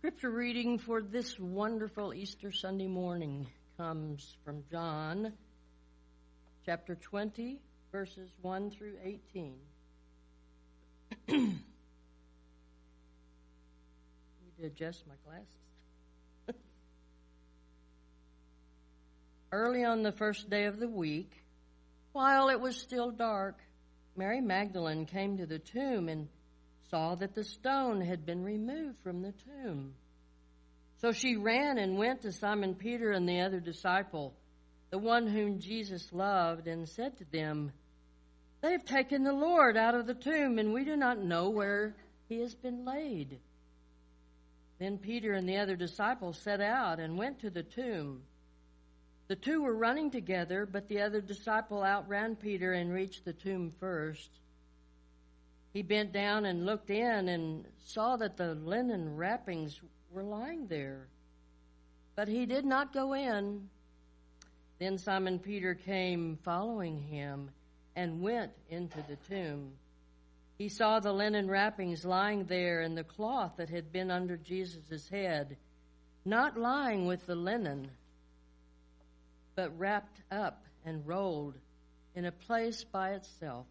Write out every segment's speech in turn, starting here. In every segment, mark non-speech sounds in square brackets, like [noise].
Scripture reading for this wonderful Easter Sunday morning comes from John chapter 20, verses 1 through 18. [clears throat] Need to adjust my glasses. [laughs] Early on the first day of the week, while it was still dark, Mary Magdalene came to the tomb and saw that the stone had been removed from the tomb. So she ran and went to Simon Peter and the other disciple, the one whom Jesus loved, and said to them, They have taken the Lord out of the tomb, and we do not know where he has been laid. Then Peter and the other disciple set out and went to the tomb. The two were running together, but the other disciple outran Peter and reached the tomb first. He bent down and looked in and saw that the linen wrappings were lying there. But he did not go in. Then Simon Peter came following him and went into the tomb. He saw the linen wrappings lying there and the cloth that had been under Jesus' head, not lying with the linen, but wrapped up and rolled in a place by itself.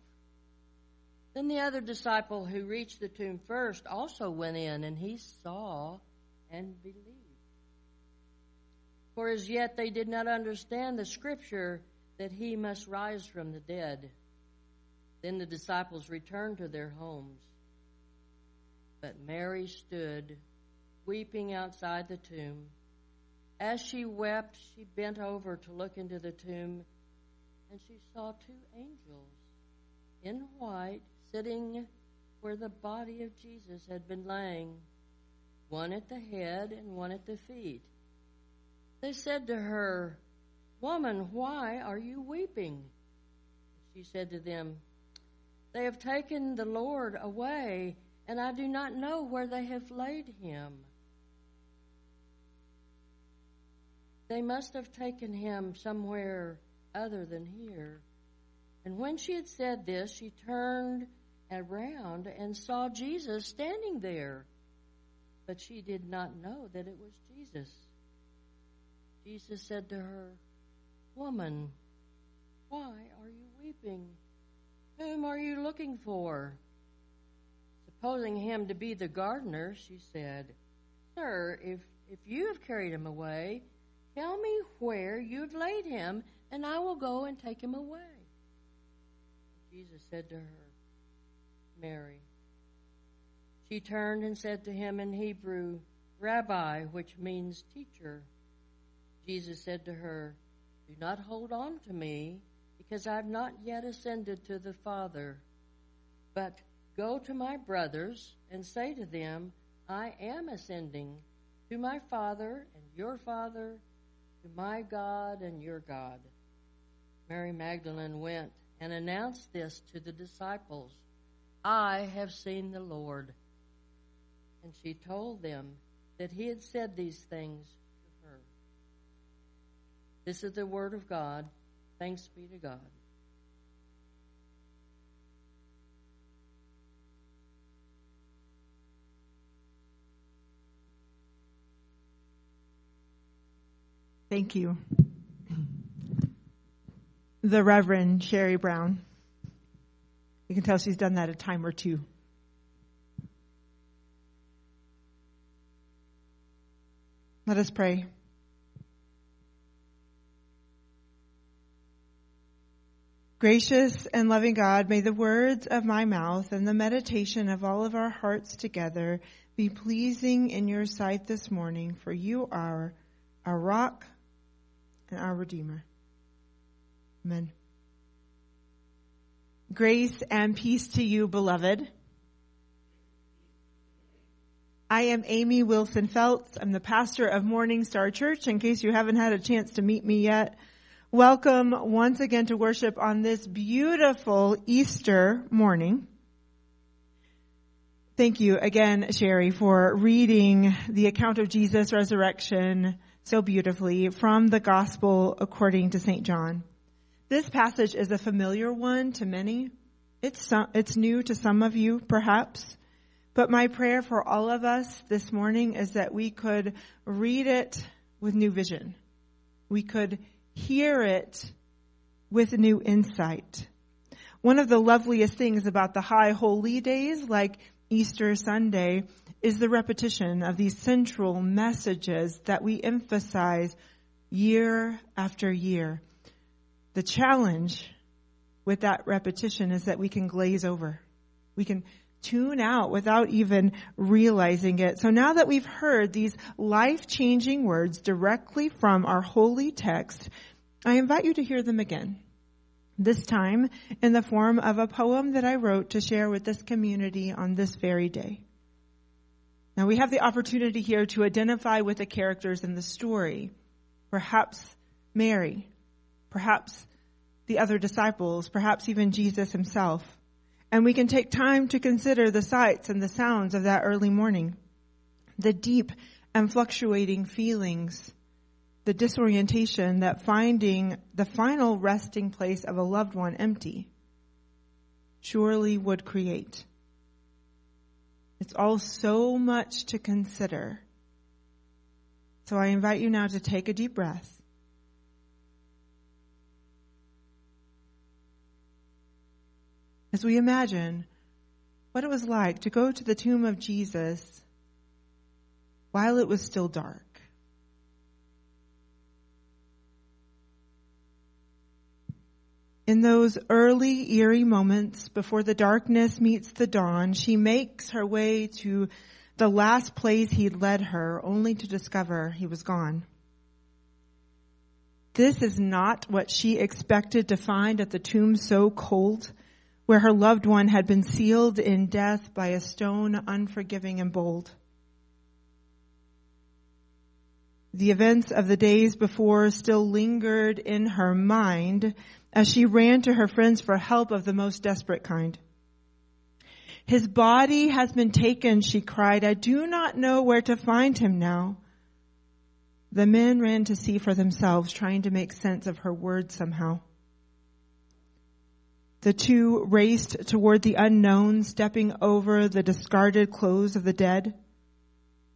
Then the other disciple who reached the tomb first also went in, and he saw and believed. For as yet they did not understand the scripture that he must rise from the dead. Then the disciples returned to their homes. But Mary stood, weeping outside the tomb. As she wept, she bent over to look into the tomb, and she saw two angels in white sitting where the body of Jesus had been lying, one at the head and one at the feet. They said to her, Woman, why are you weeping? She said to them, They have taken the Lord away, and I do not know where they have laid him. They must have taken him somewhere other than here. And when she had said this, she turned around and saw Jesus standing there. But she did not know that it was Jesus. Jesus said to her, Woman, why are you weeping? Whom are you looking for? Supposing him to be the gardener, she said, Sir, if, if you have carried him away, tell me where you have laid him, and I will go and take him away. Jesus said to her, Mary. She turned and said to him in Hebrew, Rabbi, which means teacher. Jesus said to her, Do not hold on to me, because I have not yet ascended to the Father. But go to my brothers and say to them, I am ascending to my Father and your Father, to my God and your God. Mary Magdalene went and announced this to the disciples. I have seen the Lord. And she told them that he had said these things to her. This is the word of God. Thanks be to God. Thank you. The Reverend Sherry Brown. You can tell she's done that a time or two. Let us pray. Gracious and loving God, may the words of my mouth and the meditation of all of our hearts together be pleasing in your sight this morning, for you are our rock and our Redeemer. Amen. Grace and peace to you, beloved. I am Amy Wilson Feltz. I'm the pastor of Morning Star Church. In case you haven't had a chance to meet me yet, welcome once again to worship on this beautiful Easter morning. Thank you again, Sherry, for reading the account of Jesus' resurrection so beautifully from the Gospel according to St. John. This passage is a familiar one to many. It's, some, it's new to some of you, perhaps, But my prayer for all of us this morning is that we could read it with new vision. We could hear it with new insight. One of the loveliest things about the high holy days, like Easter Sunday, is the repetition of these central messages that we emphasize year after year. The challenge with that repetition is that we can glaze over. We can tune out without even realizing it. So now that we've heard these life-changing words directly from our holy text, I invite you to hear them again. This time in the form of a poem that I wrote to share with this community on this very day. Now we have the opportunity here to identify with the characters in the story. Perhaps Mary, perhaps the other disciples, perhaps even Jesus himself and we can take time to consider the sights and the sounds of that early morning, the deep and fluctuating feelings, the disorientation that finding the final resting place of a loved one empty surely would create. It's all so much to consider. So I invite you now to take a deep breath as we imagine what it was like to go to the tomb of Jesus while it was still dark. In those early eerie moments before the darkness meets the dawn, she makes her way to the last place he'd led her only to discover he was gone. This is not what she expected to find at the tomb so cold where her loved one had been sealed in death by a stone unforgiving and bold. The events of the days before still lingered in her mind as she ran to her friends for help of the most desperate kind. His body has been taken, she cried. I do not know where to find him now. The men ran to see for themselves, trying to make sense of her words somehow. The two raced toward the unknown, stepping over the discarded clothes of the dead.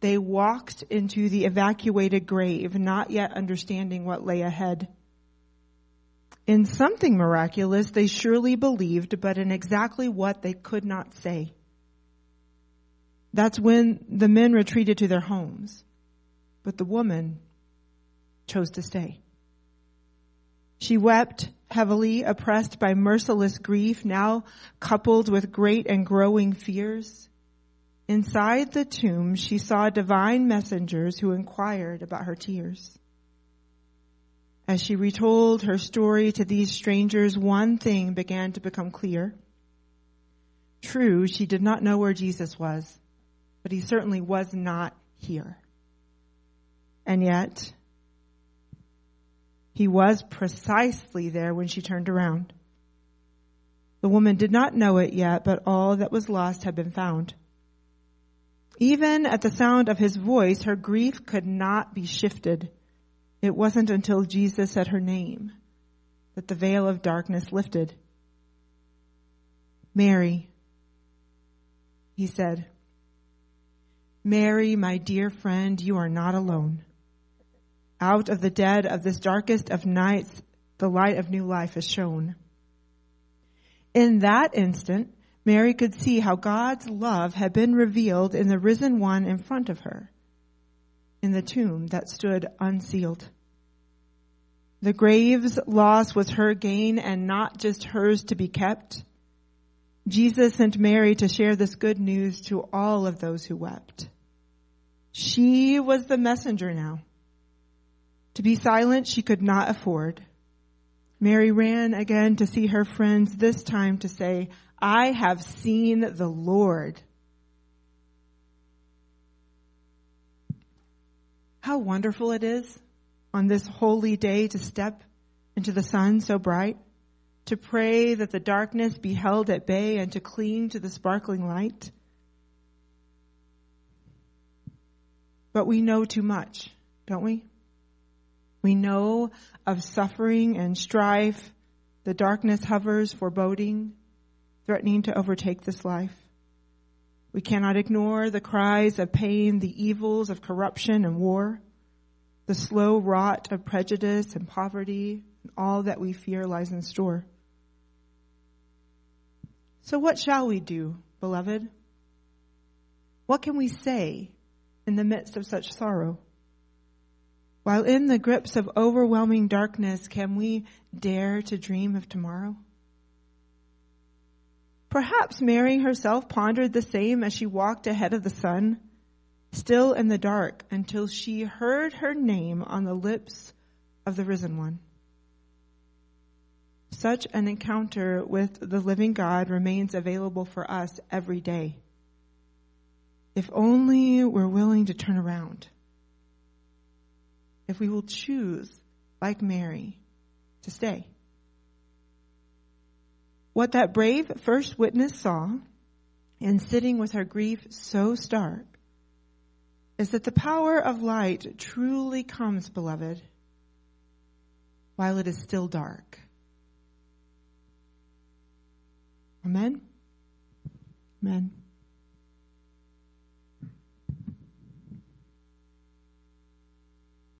They walked into the evacuated grave, not yet understanding what lay ahead. In something miraculous, they surely believed, but in exactly what they could not say. That's when the men retreated to their homes, but the woman chose to stay. She wept heavily, oppressed by merciless grief, now coupled with great and growing fears. Inside the tomb, she saw divine messengers who inquired about her tears. As she retold her story to these strangers, one thing began to become clear. True, she did not know where Jesus was, but he certainly was not here. And yet, he was precisely there when she turned around. The woman did not know it yet, but all that was lost had been found. Even at the sound of his voice, her grief could not be shifted. It wasn't until Jesus said her name that the veil of darkness lifted. Mary, he said. Mary, my dear friend, you are not alone. Out of the dead of this darkest of nights, the light of new life is shown. In that instant, Mary could see how God's love had been revealed in the risen one in front of her, in the tomb that stood unsealed. The grave's loss was her gain and not just hers to be kept. Jesus sent Mary to share this good news to all of those who wept. She was the messenger now. To be silent she could not afford. Mary ran again to see her friends, this time to say, I have seen the Lord. How wonderful it is on this holy day to step into the sun so bright, to pray that the darkness be held at bay and to cling to the sparkling light. But we know too much, don't we? We know of suffering and strife. The darkness hovers foreboding, threatening to overtake this life. We cannot ignore the cries of pain, the evils of corruption and war, the slow rot of prejudice and poverty, and all that we fear lies in store. So what shall we do, beloved? What can we say in the midst of such sorrow? While in the grips of overwhelming darkness, can we dare to dream of tomorrow? Perhaps Mary herself pondered the same as she walked ahead of the sun, still in the dark, until she heard her name on the lips of the risen one. Such an encounter with the living God remains available for us every day. If only we're willing to turn around. If we will choose, like Mary, to stay. What that brave first witness saw in sitting with her grief so stark is that the power of light truly comes, beloved, while it is still dark. Amen? Amen.